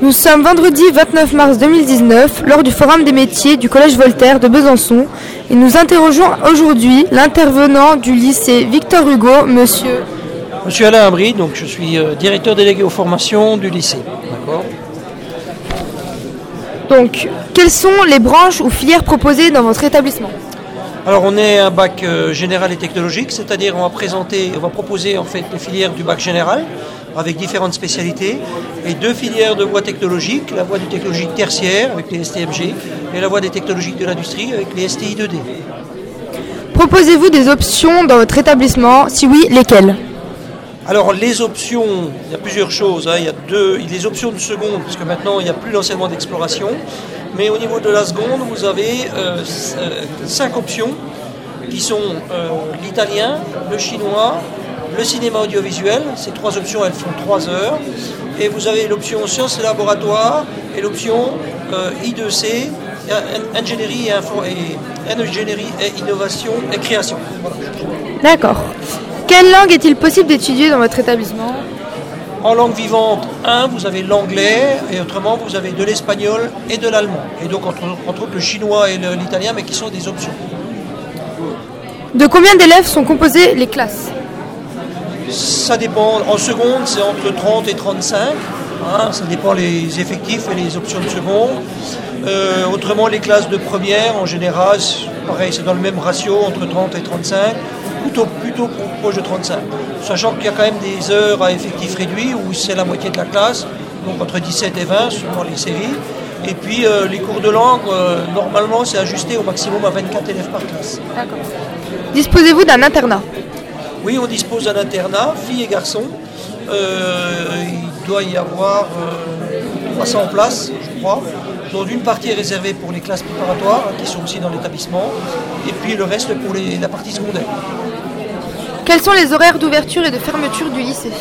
Nous sommes vendredi 29 mars 2019 lors du Forum des métiers du Collège Voltaire de Besançon et nous interrogeons aujourd'hui l'intervenant du lycée Victor Hugo, monsieur. Monsieur Alain Abri, donc je suis euh, directeur délégué aux formations du lycée. D'accord Donc, quelles sont les branches ou filières proposées dans votre établissement? Alors on est un bac euh, général et technologique, c'est-à-dire on va présenter, on va proposer en fait les filières du bac général avec différentes spécialités et deux filières de voie technologique, la voie du technologique tertiaire avec les STMG et la voie des technologiques de l'industrie avec les STI 2D. Proposez-vous des options dans votre établissement Si oui, lesquelles? Alors les options, il y a plusieurs choses. hein. Il y a deux, les options de seconde, parce que maintenant il n'y a plus l'enseignement d'exploration. Mais au niveau de la seconde, vous avez euh, euh, cinq options qui sont euh, l'italien, le chinois, le cinéma audiovisuel. Ces trois options, elles font trois heures. Et vous avez l'option sciences et laboratoires et l'option euh, I2C, in- ingénierie et, info- et ingénierie et innovation et création. Voilà. D'accord. Quelle langue est-il possible d'étudier dans votre établissement? En langue vivante, un, vous avez l'anglais, et autrement, vous avez de l'espagnol et de l'allemand. Et donc, entre, entre autres, le chinois et l'italien, mais qui sont des options. De combien d'élèves sont composées les classes? Ça dépend. En seconde, c'est entre 30 et 35. hein, ça dépend les effectifs et les options de seconde. Euh, autrement, les classes de première, en général, pareil, c'est dans le même ratio, entre 30 et 35. Plutôt, plutôt pro- proche de 35. Sachant qu'il y a quand même des heures à effectif réduit, où c'est la moitié de la classe, donc entre 17 et 20, selon les séries. Et puis, euh, les cours de langue, euh, normalement, c'est ajusté au maximum à 24 élèves par classe. Disposez-vous d'un internat Oui, on dispose d'un internat, filles et garçons. Euh, il doit y avoir euh, 300 places, je crois, dont une partie est réservée pour les classes préparatoires, qui sont aussi dans l'établissement, et puis le reste pour les- la partie secondaire. Quels sont les horaires d'ouverture et de fermeture du lycée?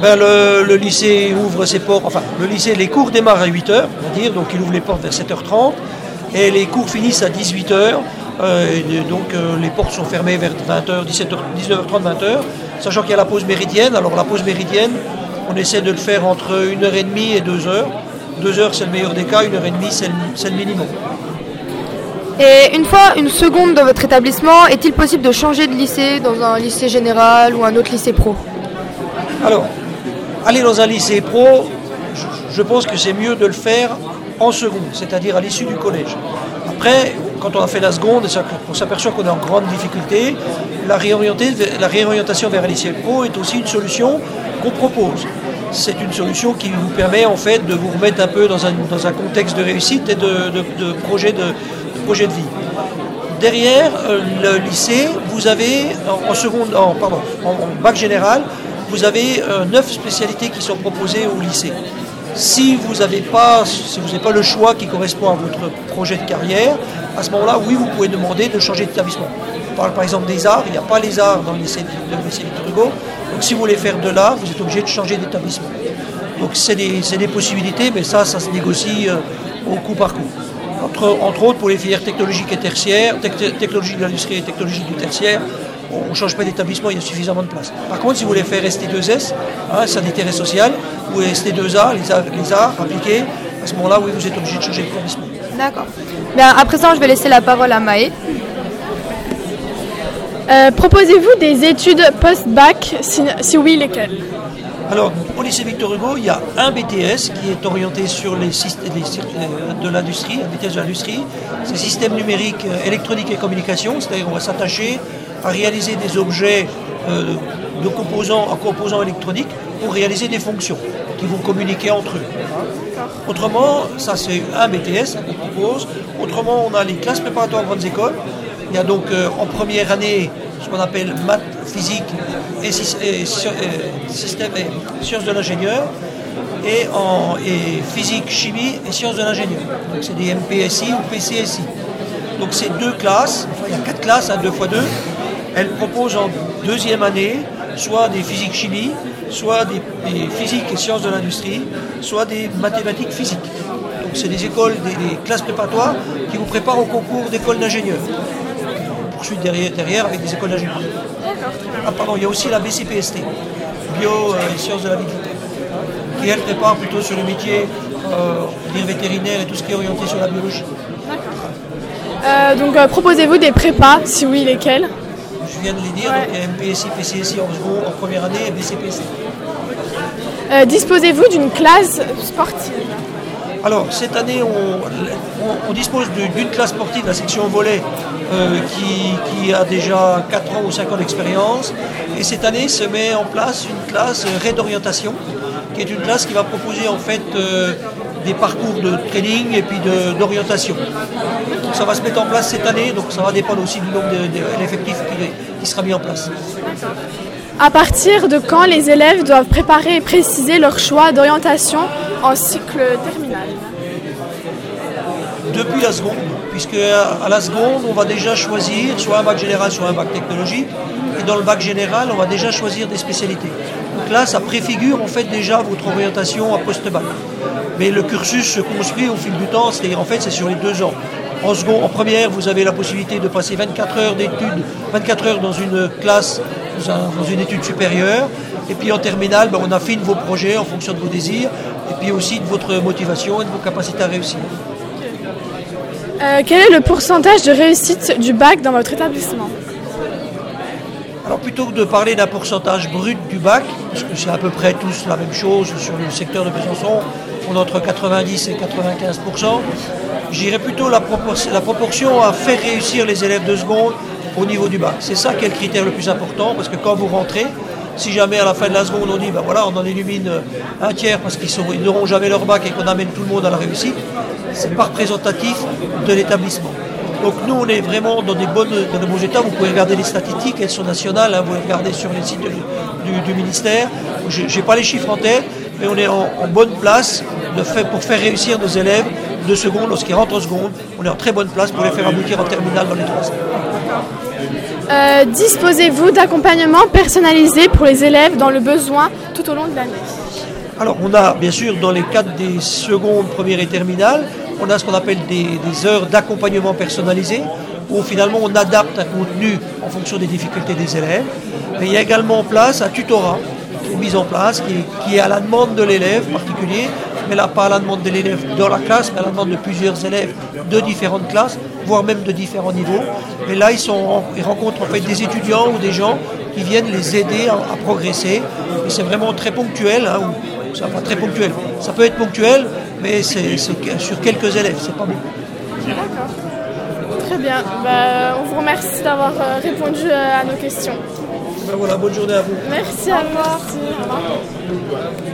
Ben, le, le lycée ouvre ses portes, enfin, le lycée, les cours démarrent à 8h, on va dire, donc il ouvre les portes vers 7h30, et les cours finissent à 18h, euh, et donc euh, les portes sont fermées vers 20h, 17h, 19h30, 20h, sachant qu'il y a la pause méridienne. Alors la pause méridienne, on essaie de le faire entre 1h30 et 2h. 2h c'est le meilleur des cas, 1h30 c'est le, minimum. Et une fois une seconde dans votre établissement, est-il possible de changer de lycée dans un lycée général ou un autre lycée pro? Alors, aller dans un lycée pro, je, je pense que c'est mieux de le faire en seconde, c'est-à-dire à, l'issue du collège. Après, quand on a fait la seconde, on s'aperçoit qu'on est en grande difficulté, la, réorientation vers un lycée pro est aussi une solution qu'on propose. C'est une solution qui vous permet en fait de vous remettre un peu dans un, contexte de réussite et de, de- de projet, de, vie. Derrière euh, le lycée, vous avez en, seconde, pardon, en, en bac général, vous avez euh, neuf spécialités qui sont proposées au lycée. Si vous n'avez pas, si pas le choix qui correspond à votre projet de carrière, à ce moment-là, oui, vous pouvez demander de changer d'établissement. On parle par exemple des arts, il n'y a pas les arts dans le lycée, Victor Hugo. Donc si vous voulez faire de l'art, vous êtes obligé de changer d'établissement. Donc c'est des, des possibilités, mais ça, ça se négocie euh, au coup par coup. Entre, entre autres, pour les filières technologiques et tertiaires, tec- technologie de l'industrie et technologie du tertiaire, on ne change pas d'établissement, il y a suffisamment de place. Par contre, si vous voulez faire ST2S, hein, sanitaire et social, ou ST2A, les arts, les arts appliqués, à ce moment-là, oui, vous êtes obligé de changer d'établissement. D'accord. Bien, à présent, je vais laisser la parole à Maë. Euh, Proposez-vous des études post-bac si, si oui, lesquelles? Alors, au lycée Victor Hugo, il y a un BTS qui est orienté sur les systèmes de l'industrie, un BTS de l'industrie. C'est système numérique, euh, électronique et communication, c'est-à-dire qu'on va s'attacher à réaliser des objets euh, de composants, en composants électroniques pour réaliser des fonctions qui vont communiquer entre eux. Autrement, ça c'est un BTS qu'on propose. Autrement, on a les classes préparatoires en grandes écoles. Il y a donc euh, en première année ce qu'on appelle maths, physique et, et système et sciences de l'ingénieur et, en, et physique, chimie et sciences de l'ingénieur. Donc c'est des MPSI ou PCSI. Donc c'est deux classes, enfin, il y a quatre classes, à deux fois deux. Elles proposent en deuxième année soit des physiques-chimie, soit des, physiques et sciences de l'industrie, soit des mathématiques physiques. Donc c'est des écoles, des, classes préparatoires qui vous préparent au concours d'école d'ingénieurs. Poursuite derrière, derrière avec des écoles d'ingénieurs. Ah pardon, il y a aussi la BCPST, bio euh, et sciences de la vie, qui elle prépare plutôt sur le métier euh, vétérinaire et tout ce qui est orienté sur la biologie. Euh, donc euh, proposez-vous des prépas, si oui, lesquels? Viens de les dire, donc MPSI, PCSI en, en première année et BCPC. Euh, Disposez-vous d'une classe sportive? Alors, cette année, on, on- on dispose d'une classe sportive, la section volet, euh, qui, qui a déjà 4 ans ou 5 ans d'expérience. Et cette année se met en place une classe raid d'orientation, qui est une classe qui va proposer en fait euh, des parcours de training et puis d'orientation. Donc, Ça va se mettre en place cette année, donc ça va dépendre aussi du nombre de, de l'effectif qui, qui sera mis en place. À partir de quand les élèves doivent préparer et préciser leur choix d'orientation en cycle terminal? Depuis la seconde, puisque à la seconde, on va déjà choisir soit un bac général, soit un bac technologique. Dans le bac général, on va déjà choisir des spécialités. Donc là, ça préfigure en fait déjà votre orientation à post-bac. Mais le cursus se construit au fil du temps, c'est-à-dire en fait c'est sur les deux ans. En seconde, en première, vous avez la possibilité de passer 24 heures d'études, 24 heures dans une classe, dans une étude supérieure. Et puis en terminale, ben, on affine vos projets en fonction de vos désirs, et puis aussi de votre motivation et de vos capacités à réussir. Euh, Quel est le pourcentage de réussite du bac dans votre établissement? Alors plutôt que de parler d'un pourcentage brut du bac, parce que c'est à peu près tous la même chose sur le secteur de Besançon, on est entre 90 et 95% j'irais plutôt la, propor- la proportion à faire réussir les élèves de seconde au niveau du bac. C'est ça qui est le critère le plus important, parce que quand vous rentrez, si jamais à la fin de la seconde on dit ben voilà on en élimine euh, un tiers parce qu'ils n'auront jamais leur bac et qu'on amène tout le monde à la réussite, c'est pas représentatif de l'établissement. Donc nous, on est vraiment dans des, bonnes, dans de bons états. Vous pouvez regarder les statistiques, elles sont nationales. hein, vous regardez sur les sites du, du ministère. Je n'ai pas les chiffres en tête, mais on est en, en bonne place de fait- pour faire réussir nos élèves de seconde lorsqu'ils rentrent en seconde. On est en très bonne place pour les faire aboutir en terminale dans les trois ans. Euh, Disposez-vous d'accompagnement personnalisé pour les élèves dans le besoin tout au long de l'année? Alors, on a bien sûr dans les cadres des secondes, premières et terminales, on a ce qu'on appelle des, heures d'accompagnement personnalisé, où finalement on adapte un contenu en fonction des difficultés des élèves. Mais il y a également en place un tutorat mis en place, qui est, à la demande de l'élève particulier, mais là pas à la demande de l'élève dans la classe, mais à la demande de plusieurs élèves de différentes classes, voire même de différents niveaux. Et là, ils, sont, ils rencontrent en fait des étudiants ou des gens qui viennent les aider à, progresser. Et c'est vraiment très ponctuel, hein, ça, pas très ponctuel. Ça peut être ponctuel, mais c'est sur quelques élèves, c'est pas beaucoup. Très bien. Bah, on vous remercie d'avoir euh, répondu euh, à nos questions. Ben voilà, bonne journée à vous. Merci à vous.